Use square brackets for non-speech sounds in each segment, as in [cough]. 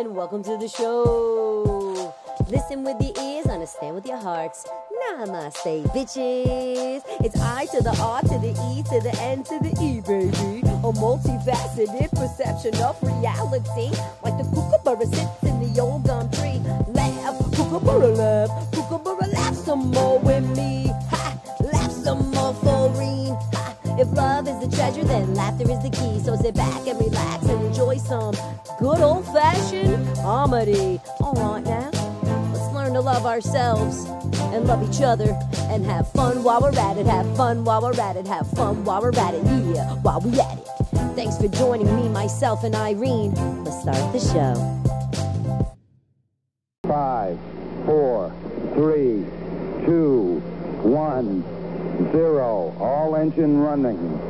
and welcome to the show. Listen with the ears, understand with your hearts. Namaste, bitches. It's I to the R to the E to the N to the E, baby. A multifaceted perception of reality. Like the kookaburra sits in the old gum tree. Laugh, kookaburra laugh, the treasure, then laughter is the key. So sit back and relax and enjoy some good old fashioned comedy. Alright now, let's learn to love ourselves and love each other and have fun while we're at it. Have fun while we're at it. Have fun while we're at it. Yeah, while we at it. Thanks for joining me, myself, and Irene. Let's start the show. Five, four, three, two, one, zero. All engine running.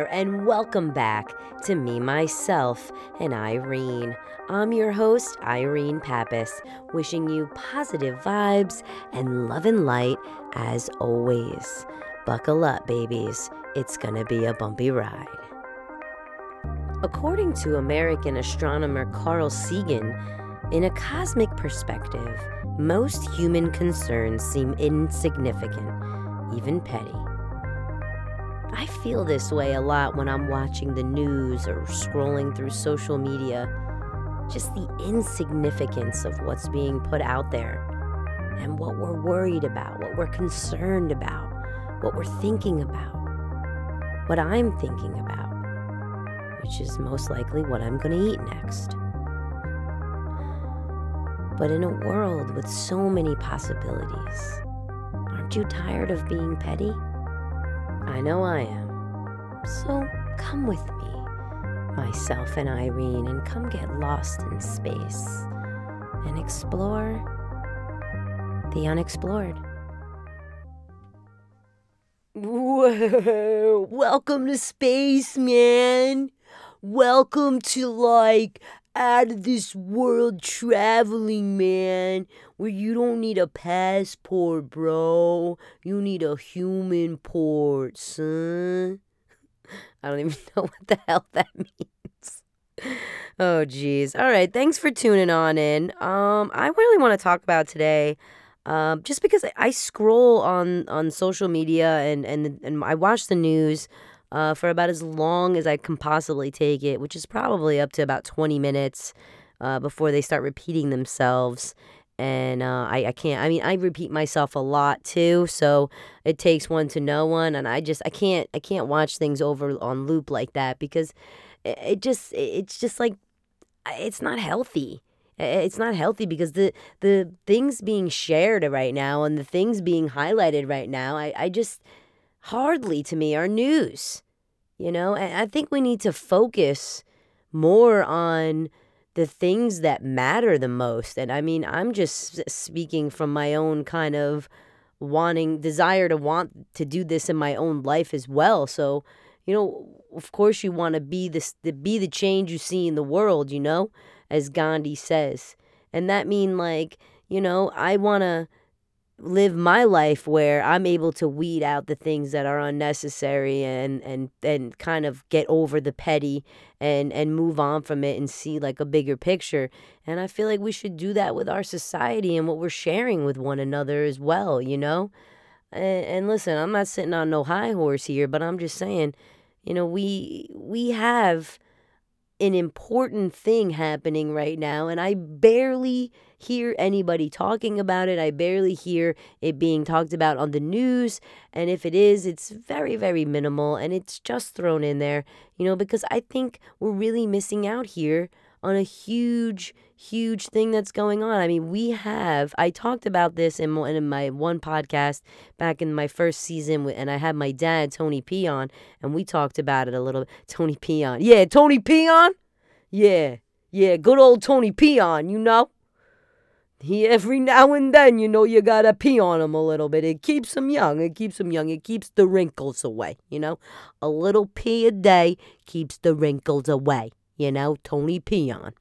There, and welcome back to me, myself, and Irene. I'm your host, Irene Pappas, wishing you positive vibes and love and light as always. Buckle up, babies. It's gonna be a bumpy ride. According to American astronomer Carl Sagan, in a cosmic perspective, most human concerns seem insignificant, even petty. I feel this way a lot when I'm watching the news or scrolling through social media. Just the insignificance of what's being put out there and what we're worried about, what we're concerned about, what we're thinking about, what I'm thinking about, which is most likely what I'm going to eat next. But in a world with so many possibilities, aren't you tired of being petty? I know I am. So come with me, myself and Irene, and come get lost in space and explore the unexplored. Whoa, [laughs] welcome to space, man. Welcome to like out of this world traveling, man, where you don't need a passport, bro. You need a human port, son. [laughs] I don't even know what the hell that [laughs] means. Oh, geez. All right. Thanks for tuning on in. Um, I really want to talk about today. Um, just because I- I scroll on, on social media and, and, and I watch the news uh, for about as long as I can possibly take it, which is probably up to about 20 minutes uh, before they start repeating themselves. And uh, I, I can't, I mean, I repeat myself a lot too. So it takes one to know one. And I just, I can't, I can't watch things over on loop like that because it, it just, it's just like, it's not healthy. It's not healthy because the the things being shared right now and the things being highlighted right now, I, I just hardly to me are news. You know, I think we need to focus more on the things that matter the most. And I mean, I'm just speaking from my own kind of wanting desire to want to do this in my own life as well. So, you know, of course you want to be this be the change you see in the world, you know, as Gandhi says. And that mean like, you know, I want to live my life where I'm able to weed out the things that are unnecessary and and and kind of get over the petty and and move on from it and see like a bigger picture. And I feel like we should do that with our society and what we're sharing with one another as well, you know? And, and listen, I'm not sitting on no high horse here, but I'm just saying, you know, we we have an important thing happening right now, and I barely hear anybody talking about it. I barely hear it being talked about on the news. And if it is, it's very, very minimal and it's just thrown in there, you know, because I think we're really missing out here on a huge, huge thing that's going on. I mean, we have, I talked about this in, in my one podcast back in my first season, and I had my dad, Tony P, on, and we talked about it a little bit. Tony Peon. Yeah, Tony Peon? Yeah, yeah, good old Tony Peon, you know? He every now and then, you know, you gotta pee on him a little bit. It keeps him young. It keeps him young. It keeps the wrinkles away, you know? A little pee a day keeps the wrinkles away, you know? Tony Peon.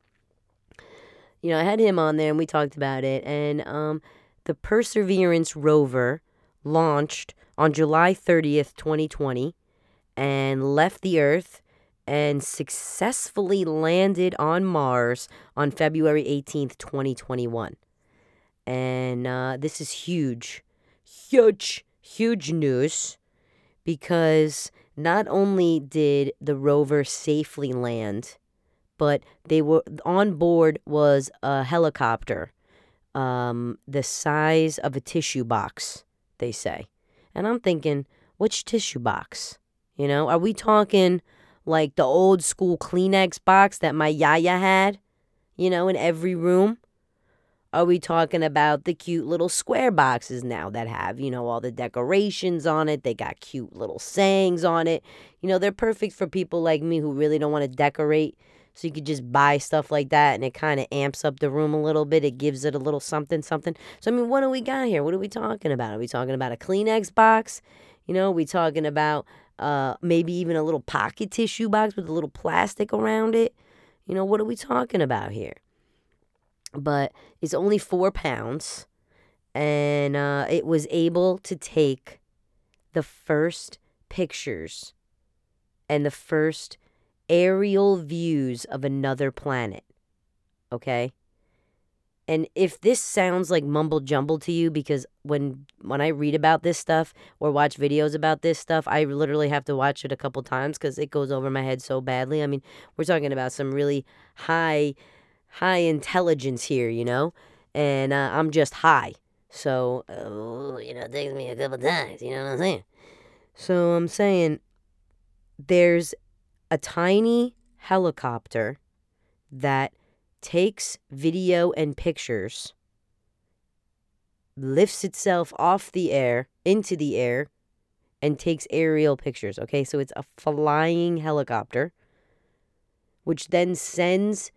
You know, I had him on there and we talked about it. And um, the Perseverance rover launched on July 30th, 2020, and left the Earth and successfully landed on Mars on February 18th, 2021. And uh, this is huge, huge, huge news because not only did the rover safely land, but they were on board was a helicopter, um, the size of a tissue box, they say. And I'm thinking, which tissue box? You know, are we talking like the old school Kleenex box that my yaya had, you know, in every room? Are we talking about the cute little square boxes now that have, you know, all the decorations on it? They got cute little sayings on it. You know, they're perfect for people like me who really don't want to decorate. So you could just buy stuff like that and it kind of amps up the room a little bit. It gives it a little something, something. So, I mean, what do we got here? What are we talking about? Are we talking about a Kleenex box? You know, we talking about uh, maybe even a little pocket tissue box with a little plastic around it? You know, what are we talking about here? But it's only four pounds, and uh, it was able to take the first pictures and the first aerial views of another planet. Okay? And if this sounds like mumble jumble to you because when when I read about this stuff or watch videos about this stuff, I literally have to watch it a couple times cuz it goes over my head so badly. I mean, we're talking about some really high high intelligence here, you know, and uh, I'm just high. So, uh, you know, it takes me a couple times, you know what I'm saying? So I'm saying there's a tiny helicopter that takes video and pictures, lifts itself off the air, into the air, and takes aerial pictures. Okay, so it's a flying helicopter, which then sends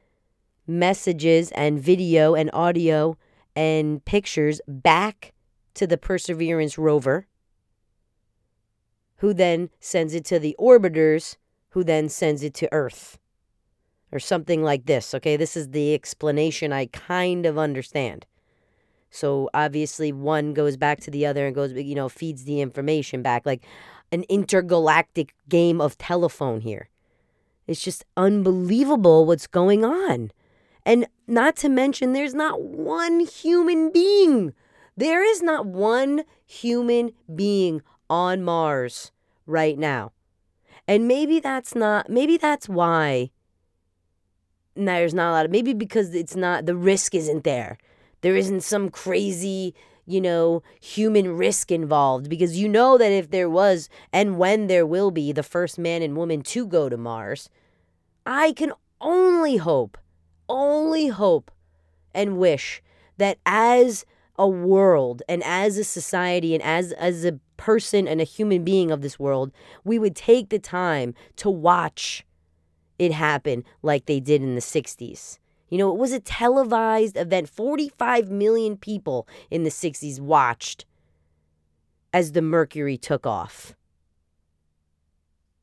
messages and video and audio and pictures back to the Perseverance rover, who then sends it to the orbiters, who then sends it to Earth. Or something like this. Okay, this is the explanation I kind of understand. So obviously, one goes back to the other and goes, you know, feeds the information back like an intergalactic game of telephone here. It's just unbelievable what's going on. And not to mention, there's not one human being. There is not one human being on Mars right now. And maybe that's not, maybe that's why there's not a lot of, maybe because it's not, the risk isn't there. There isn't some crazy, you know, human risk involved because you know that if there was and when there will be the first man and woman to go to Mars, I can only hope only hope and wish that as a world and as a society and as as a person and a human being of this world, we would take the time to watch it happen like they did in the 60s. You know, it was a televised event. 45 million people in the 60s watched as the Mercury took off.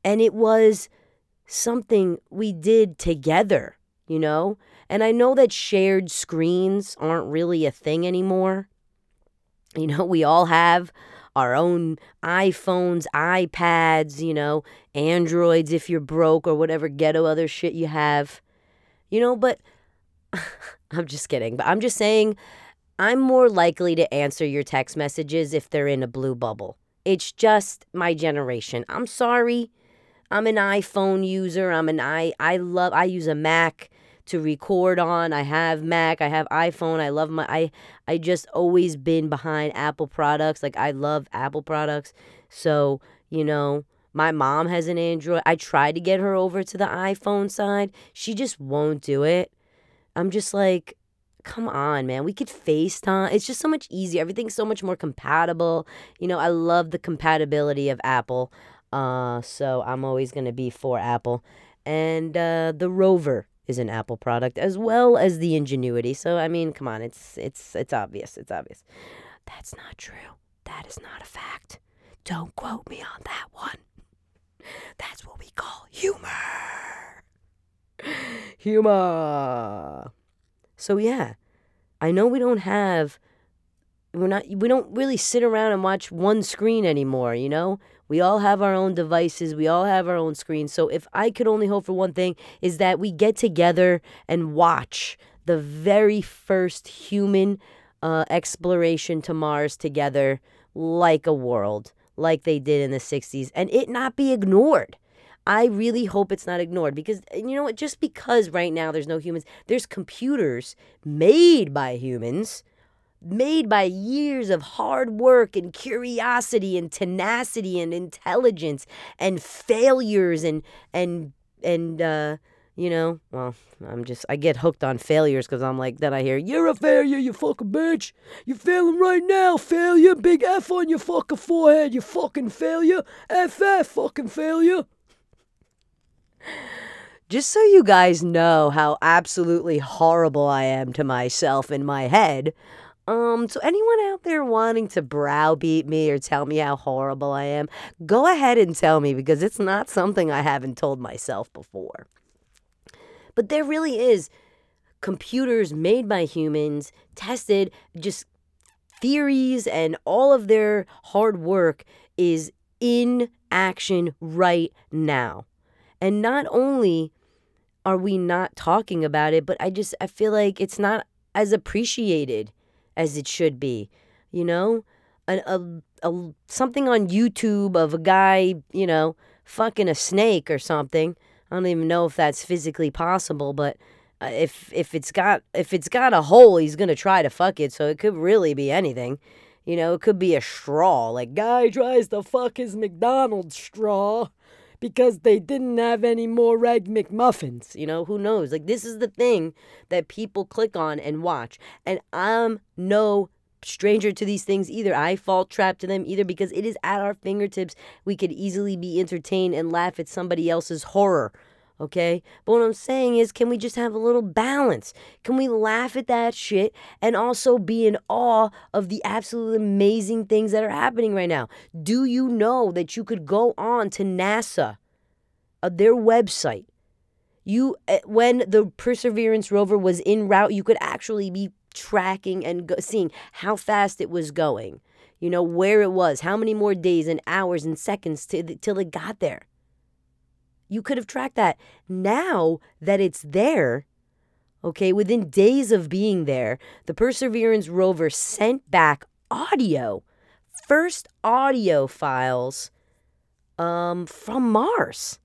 And it was something we did together, you know? And I know that shared screens aren't really a thing anymore. You know, we all have our own iPhones, iPads, you know, Androids if you're broke or whatever ghetto other shit you have. You know, but [laughs] I'm just kidding. But I'm just saying I'm more likely to answer your text messages if they're in a blue bubble. It's just my generation. I'm sorry. I'm an iPhone user. I'm an i I love I use a Mac to record on. I have Mac, I have iPhone. I love my I I just always been behind Apple products. Like I love Apple products. So, you know, my mom has an Android. I tried to get her over to the iPhone side. She just won't do it. I'm just like, come on, man. We could FaceTime. It's just so much easier. Everything's so much more compatible. You know, I love the compatibility of Apple. Uh, so I'm always going to be for Apple. And uh, the Rover is an Apple product as well as the Ingenuity. So I mean, come on, it's it's it's obvious. It's obvious. That's not true. That is not a fact. Don't quote me on that one. That's what we call humor. Humor. So yeah, I know we don't have we're not we don't really sit around and watch one screen anymore, you know? We all have our own devices, we all have our own screens. So if I could only hope for one thing is that we get together and watch the very first human uh, exploration to Mars together like a world, like they did in the 60s, and it not be ignored. I really hope it's not ignored because you know what? Just because right now there's no humans, there's computers made by humans, made by years of hard work and curiosity and tenacity and intelligence and failures and and and uh, you know, well, I'm just I get hooked on failures because I'm like then I hear you're a failure, you fucking bitch. You're failing right now, failure. Big F on your fucking forehead, you fucking failure. F F fucking failure. Just so you guys know how absolutely horrible I am to myself in my head. Um, so anyone out there wanting to browbeat me or tell me how horrible I am, go ahead and tell me because it's not something I haven't told myself before. But there really is computers made by humans, tested, just theories and all of their hard work is in action right now. And not only are we not talking about it, but I just I feel like it's not as appreciated as it should be. You know, a, a, a something on YouTube of a guy, you know, fucking a snake or something. I don't even know if that's physically possible, but uh, if if it's got if it's got a hole, he's gonna try to fuck it. So it could really be anything. You know, it could be a straw. Like guy tries to fuck his McDonald's straw because they didn't have any more Egg McMuffins. You know, who knows? Like, this is the thing that people click on and watch. And I'm no stranger to these things either. I fall trap to them either because it is at our fingertips. We could easily be entertained and laugh at somebody else's horror okay? But what I'm saying is, can we just have a little balance? Can we laugh at that shit and also be in awe of the absolutely amazing things that are happening right now? Do you know that you could go on to NASA, uh, their website? You, uh, when the Perseverance rover was in route, you could actually be tracking and go, seeing how fast it was going. You know where it was, how many more days and hours and seconds till it got there. You could have tracked that. Now that it's there, okay, within days of being there, the Perseverance rover sent back audio, first audio files um, from Mars.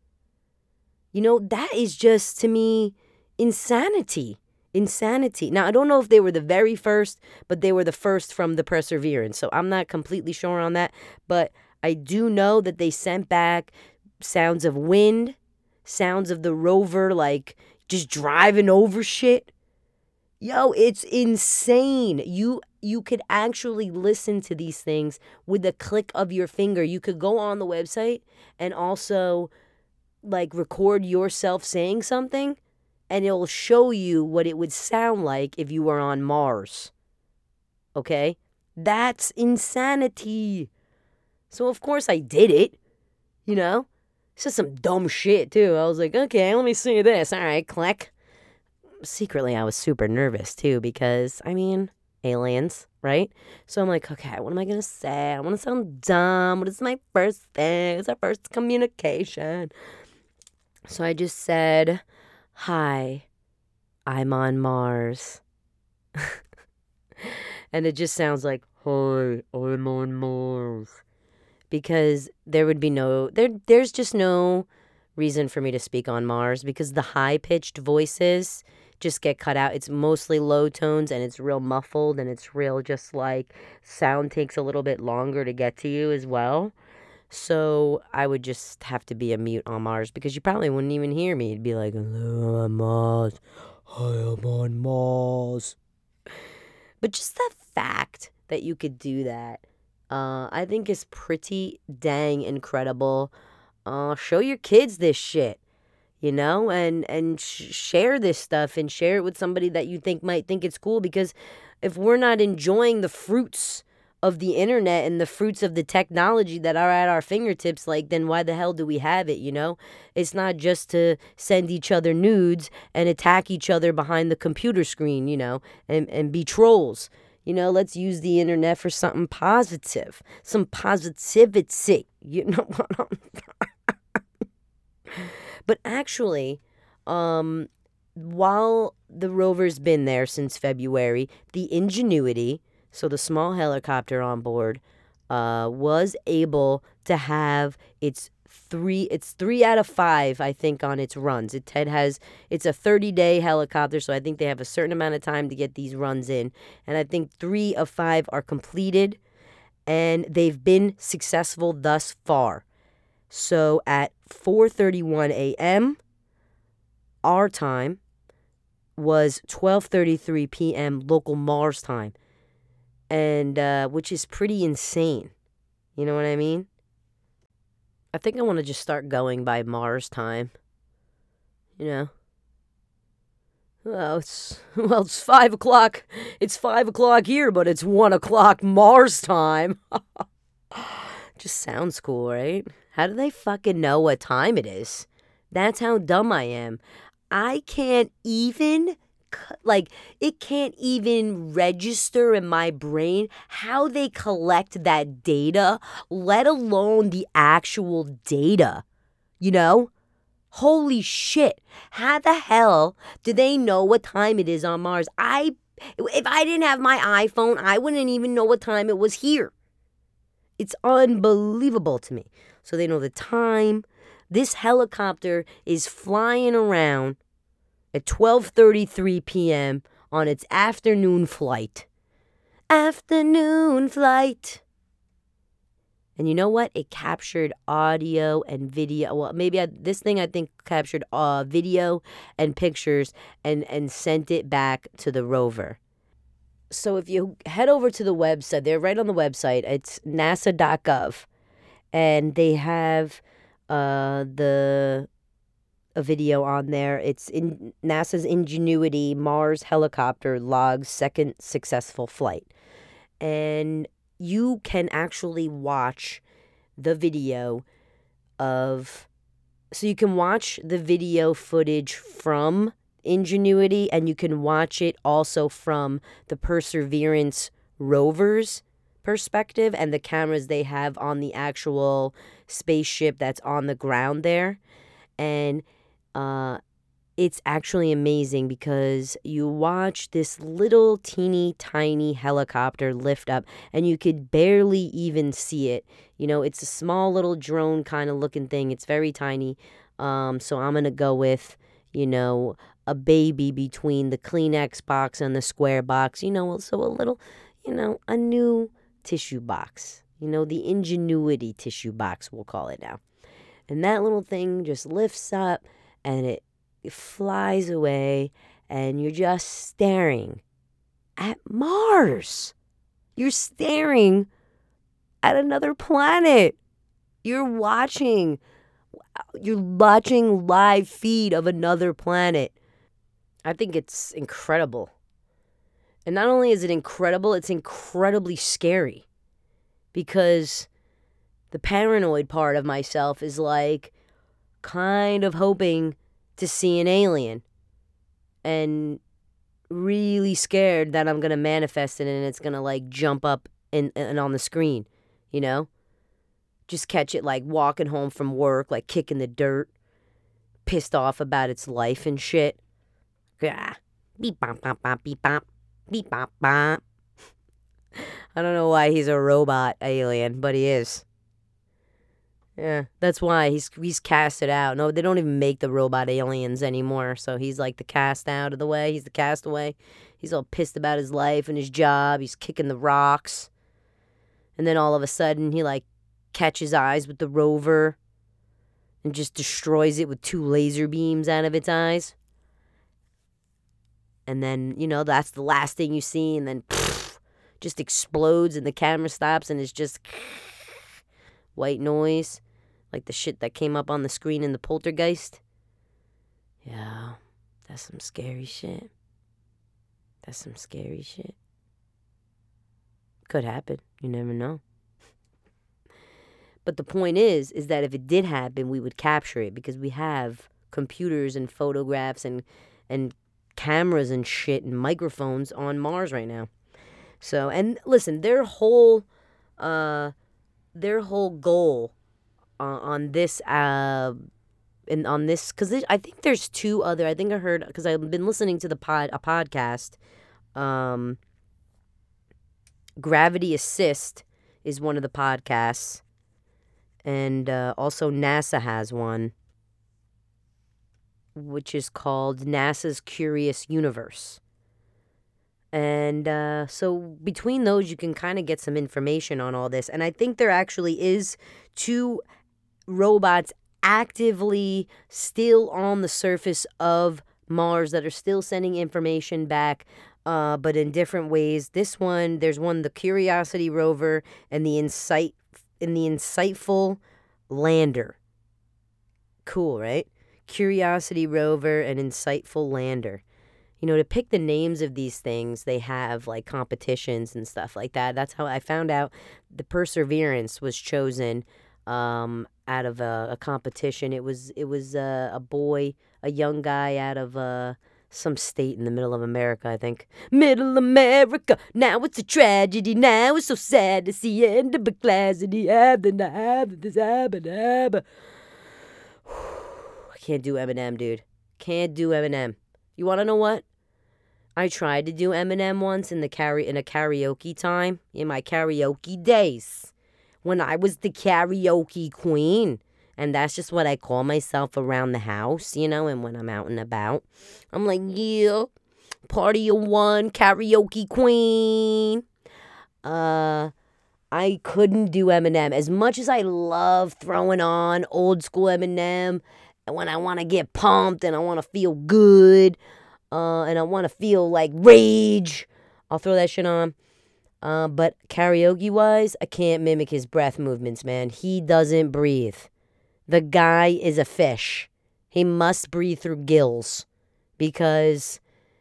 You know, that is just to me insanity. Insanity. Now, I don't know if they were the very first, but they were the first from the Perseverance. So I'm not completely sure on that. But I do know that they sent back sounds of wind, sounds of the rover like just driving over shit. Yo, it's insane. You you could actually listen to these things with the click of your finger. You could go on the website and also like record yourself saying something and it'll show you what it would sound like if you were on Mars. Okay? That's insanity. So of course I did it. You know? Just some dumb shit, too. I was like, okay, let me see this. All right, click. Secretly, I was super nervous, too, because, I mean, aliens, right? So I'm like, okay, what am I going to say? I want to sound dumb. What is my first thing? It's our first communication. So I just said, hi, I'm on Mars. [laughs] and it just sounds like, hi, I'm on Mars because there would be no there there's just no reason for me to speak on Mars because the high pitched voices just get cut out. It's mostly low tones and it's real muffled and it's real just like sound takes a little bit longer to get to you as well. So I would just have to be a mute on Mars because you probably wouldn't even hear me. It'd be like, hello, I'm Mars. I am on Mars. But just the fact that you could do that, uh, I think is pretty dang incredible. Uh, show your kids this shit, you know, and and sh- share this stuff and share it with somebody that you think might think it's cool. Because if we're not enjoying the fruits of the internet and the fruits of the technology that are at our fingertips, like, then why the hell do we have it, you know? It's not just to send each other nudes and attack each other behind the computer screen, you know, and, and be trolls. You know, let's use the internet for something positive, some positivity. [laughs] You know what I'm [laughs] But actually, um, while the rover's been there since February, the ingenuity, so the small helicopter on board, uh, was able to have its three it's three out of five i think on its runs it ted has it's a 30 day helicopter so i think they have a certain amount of time to get these runs in and i think three of five are completed and they've been successful thus far so at 4:31 a.m. our time was 12:33 p.m. local Mars time, and uh, which is pretty insane. You know what I mean? I think I want to just start going by Mars time. You know. Well, it's [laughs] well, it's five o'clock. It's five o'clock here, but it's one o'clock Mars time. [laughs] just sounds cool, right? How do they fucking know what time it is? That's how dumb I am. I can't even like it can't even register in my brain how they collect that data, let alone the actual data. You know? Holy shit. How the hell do they know what time it is on Mars? I if I didn't have my iPhone, I wouldn't even know what time it was here. It's unbelievable to me. So they know the time. This helicopter is flying around at 12:33 p.m. on its afternoon flight. Afternoon flight. And you know what? It captured audio and video. Well, maybe I, this thing I think captured uh, video and pictures and and sent it back to the rover. So if you head over to the website, they're right on the website. It's nasa.gov and they have uh, the a video on there. It's in NASA's Ingenuity Mars helicopter logs second successful flight. And you can actually watch the video of so you can watch the video footage from Ingenuity and you can watch it also from the Perseverance rovers perspective and the cameras they have on the actual spaceship that's on the ground there. And uh, it's actually amazing because you watch this little teeny tiny helicopter lift up and you could barely even see it. You know, it's a small little drone kind of looking thing. It's very tiny. Um, so I'm going to go with, you know, a baby between the Kleenex box and the square box. You know, so a little, you know, a new tissue box. You know, the ingenuity tissue box, we'll call it now. And that little thing just lifts up and it, it flies away, and you're just staring at Mars. You're staring at another planet. You're watching you're watching live feed of another planet. I think it's incredible. And not only is it incredible, it's incredibly scary because the paranoid part of myself is like kind of hoping to see an alien and really scared that I'm going to manifest it and it's going to like jump up and, and on the screen, you know? Just catch it like walking home from work, like kicking the dirt, pissed off about its life and shit. Yeah. Beep bop bop bop beep bop. Beep bop bop. [laughs] I don't know why he's a robot alien, but he is. Yeah, that's why he's he's casted out. No, they don't even make the robot aliens anymore. So he's like the cast out of the way. He's the castaway. He's all pissed about his life and his job. He's kicking the rocks. And then all of a sudden he like catches eyes with the rover and just destroys it with two laser beams out of its eyes. and then you know that's the last thing you see, and then pff, just explodes, and the camera stops, and it's just white noise, like the shit that came up on the screen in the Poltergeist. Yeah, that's some scary shit. That's some scary shit. Could happen. You never know. But the point is, is that if it did happen, we would capture it because we have computers and photographs and and cameras and shit and microphones on Mars right now. So and listen, their whole uh their whole goal uh, on this uh and on this because I think there's two other. I think I heard because I've been listening to the pod a podcast. Um, Gravity Assist is one of the podcasts, and uh, also NASA has one, which is called NASA's Curious Universe. And uh, so between those, you can kind of get some information on all this. And I think there actually is two robots actively still on the surface of Mars that are still sending information back, uh, but in different ways. This one, there's one, the Curiosity rover, and the InSight, in the insightful lander. Cool, right? Curiosity rover and insightful lander. You know, to pick the names of these things, they have like competitions and stuff like that. That's how I found out the Perseverance was chosen um, out of a, a, competition. It was it was a boy, a young guy out of uh, some state in the middle of America, I think. Middle America, now it's a tragedy. Now it's so sad to see end of a class and the I can't do Eminem, dude. Can't do Eminem. You want to know what? I tried to do Eminem once in the carry in a karaoke time in my karaoke days when I was the karaoke queen. And that's just what I call myself around the house, you know, and when I'm out and about. I'm like, yeah, party of one, karaoke queen. Uh, I couldn't do Eminem. As much as I love throwing on old school Eminem, and when I want to get pumped and I want to feel good, uh, and I want to feel like rage, I'll throw that shit on. Uh, but karaoke wise, I can't mimic his breath movements, man. He doesn't breathe. The guy is a fish. He must breathe through gills because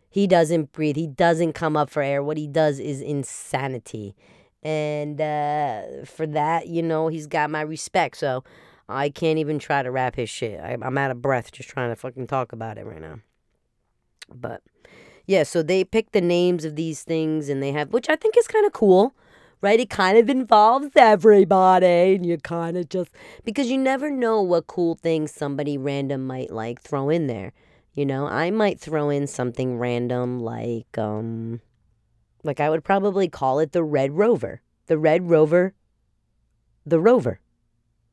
he doesn't breathe. He doesn't come up for air. What he does is insanity. And uh, for that, you know, he's got my respect. So I can't even try to rap his shit. I, I'm out of breath just trying to fucking talk about it right now. But yeah, so they pick the names of these things and they have, which I think is kind of cool, right? It kind of involves everybody and you kind of just, because you never know what cool things somebody random might like throw in there. You know, I might throw in something random like, um, like I would probably call it the Red Rover. The Red Rover, the Rover.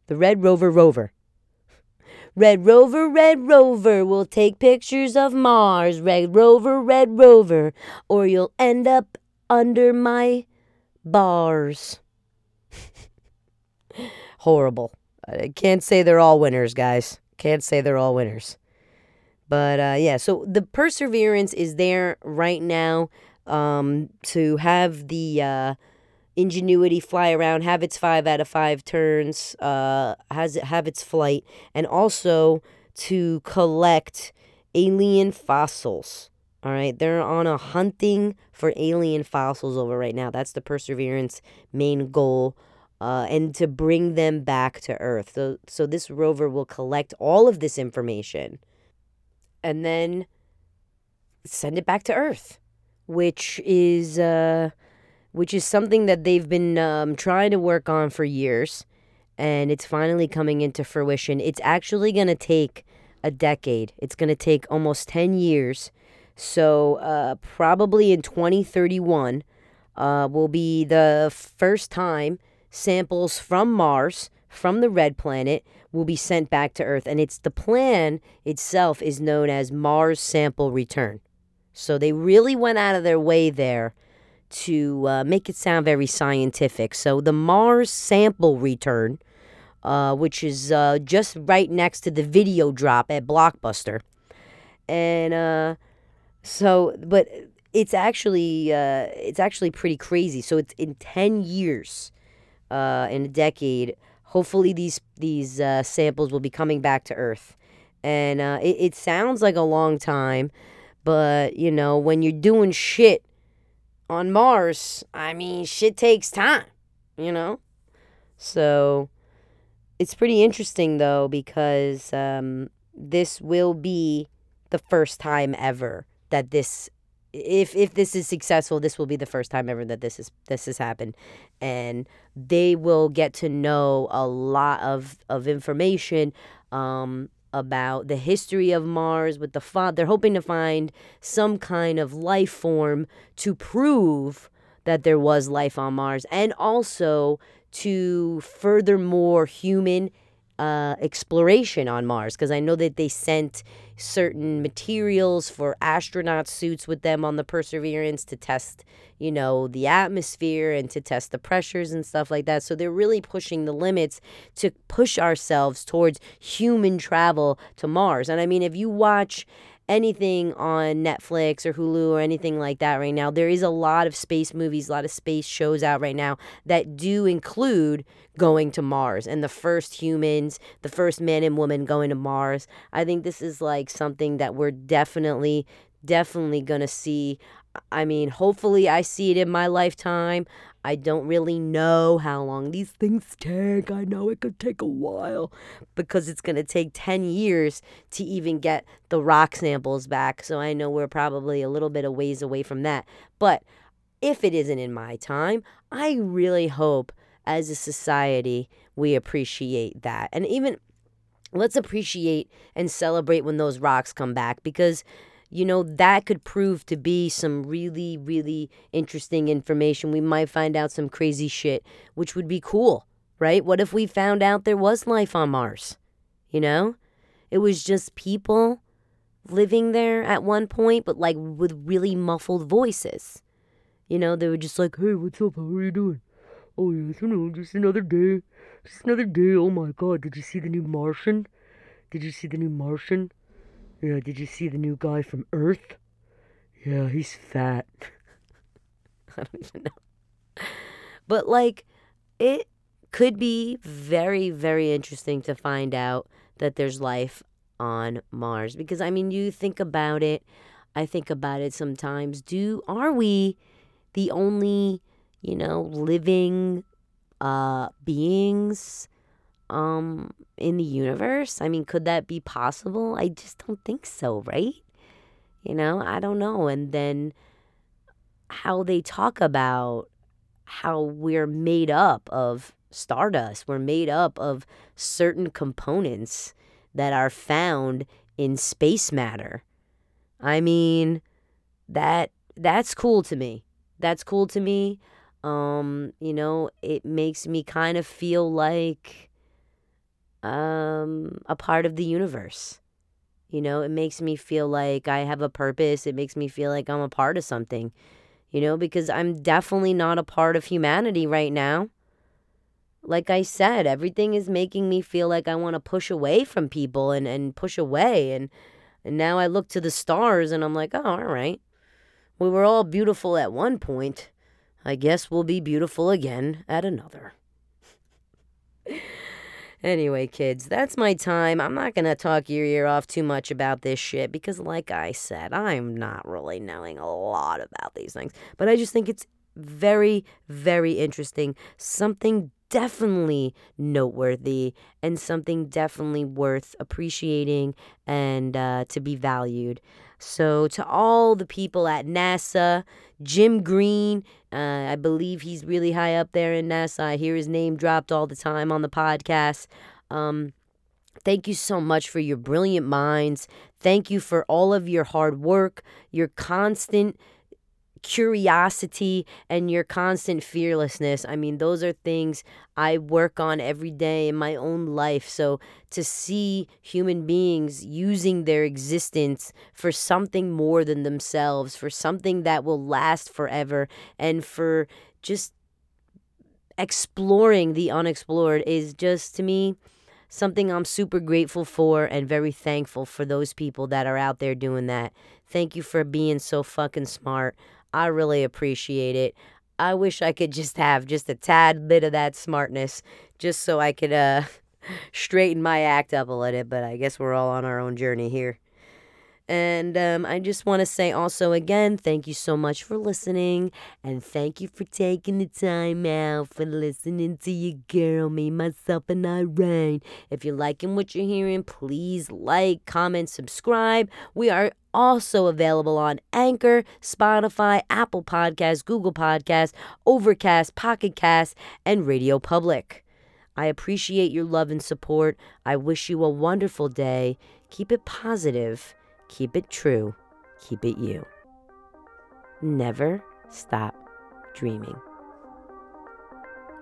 The Red Rover Rover. Red Rover, Red Rover, we'll take pictures of Mars. Red Rover, Red Rover, or you'll end up under my bars. [laughs] Horrible. I can't say they're all winners, guys. Can't say they're all winners. But uh, yeah, so the perseverance is there right now um, to have the uh, ingenuity fly around, have its five out of five turns, uh, has it have its flight, and also to collect alien fossils. All right, they're on a hunting for alien fossils over right now. That's the Perseverance main goal. Uh, and to bring them back to Earth. So, so this rover will collect all of this information and then send it back to Earth, which is uh, which is something that they've been um, trying to work on for years, and it's finally coming into fruition. It's actually going to take a decade, it's going to take almost 10 years. So, uh, probably in 2031 uh, will be the first time samples from Mars, from the red planet, will be sent back to Earth. And it's the plan itself is known as Mars Sample Return. So, they really went out of their way there to uh, make it sound very scientific. So the Mars sample return, uh, which is uh, just right next to the video drop at Blockbuster, and uh, So, but it's actually uh, it's actually pretty crazy. So it's in ten years, uh, in a decade. Hopefully, these these samples will be coming back to Earth, and it, it sounds like a long time, but you know when you're doing shit on Mars, I mean shit takes time, you know. So it's pretty interesting though because um, this will be the first time ever that this if if this is successful this will be the first time ever that this is this has happened and they will get to know a lot of of information um about the history of Mars with the fa- they're hoping to find some kind of life form to prove that there was life on Mars and also to furthermore human uh, exploration on Mars because I know that they sent certain materials for astronaut suits with them on the Perseverance to test, you know, the atmosphere and to test the pressures and stuff like that. So they're really pushing the limits to push ourselves towards human travel to Mars. And I mean, if you watch anything on Netflix or Hulu or anything like that right now. There is a lot of space movies, a lot of space shows out right now that do include going to Mars and the first humans, the first man and woman going to Mars. I think this is like something that we're definitely definitely to see. I mean, hopefully I see it in my lifetime. I don't really know how long these things take. I know it could take a while because it's going to take 10 years to even get the rock samples back. So I know we're probably a little bit of ways away from that. But if it isn't in my time, I really hope as a society we appreciate that. And even let's appreciate and celebrate when those rocks come back because you know, that could prove to be some really, really interesting information. We might find out some crazy shit, which would be cool, right? What if we found out there was life on Mars? You know? It was just people living there at one point, but like with really muffled voices. You know, they were just like, hey, what's up? How are you doing? Oh, yeah, you know, just another day. Just another day. Oh my god, did you see the new Martian? Did you see the new Martian? Yeah, did you see the new guy from Earth? Yeah, he's fat. [laughs] [laughs] I don't even know. But like, it could be very, very interesting to find out that there's life on Mars. Because I mean, you think about it. I think about it sometimes. Do are we the only, you know, living uh beings um in the universe? I mean, could that be possible? I just don't think so, right? You know, I don't know. And then how they talk about how we're made up of stardust, we're made up of certain components that are found in space matter. I mean, that that's cool to me. That's cool to me. Um, you know, it makes me kind of feel like um, a part of the universe. You know, it makes me feel like I have a purpose. It makes me feel like I'm a part of something, you know, because I'm definitely not a part of humanity right now. Like I said, everything is making me feel like I want to push away from people and, and push away. And, and now I look to the stars and I'm like, oh, all right. We were all beautiful at one point. I guess we'll be beautiful again at another. Anyway, kids, that's my time. I'm not going to talk your ear off too much about this shit because, like I said, I'm not really knowing a lot about these things. But I just think it's very, very interesting. Something definitely noteworthy and something definitely worth appreciating and uh, to be valued. So, to all the people at NASA, Jim Green, uh, I believe he's really high up there in NASA. I hear his name dropped all the time on the podcast. Um, thank you so much for your brilliant minds. Thank you for all of your hard work, your constant curiosity and your constant fearlessness. I mean, those are things I work on every day in my own life. So to see human beings using their existence for something more than themselves, for something that will last forever, and for just exploring the unexplored is just to me something I'm super grateful for and very thankful for those people that are out there doing that. Thank you for being so fucking smart. I really appreciate it. I wish I could just have just a tad bit of that smartness just so I could uh [laughs] straighten my act up a little, bit, but I guess we're all on our own journey here. And um, I just want to say also again, thank you so much for listening. And thank you for taking the time out for listening to your girl, me, myself, and Irene. If you're liking what you're hearing, please like, comment, subscribe. We are also available on Anchor, Spotify, Apple Podcasts, Google Podcasts, Overcast, Pocket Cast, and Radio Public. I appreciate your love and support. I wish you a wonderful day. Keep it positive Keep it true. Keep it you. Never stop dreaming.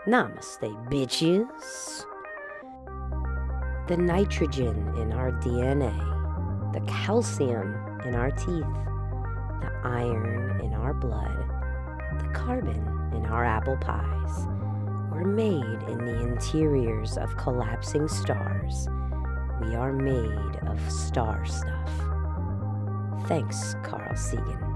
Namaste, bitches. The nitrogen in our DNA, the calcium in our teeth, the iron in our blood, the carbon in our apple pies were made in the interiors of collapsing stars. We are made of star stuff. Thanks, Carl Sagan.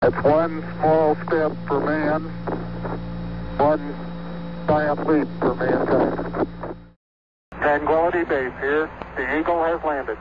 It's one small step for man, giant leap for mankind. Tranquility Base here. The Eagle has landed.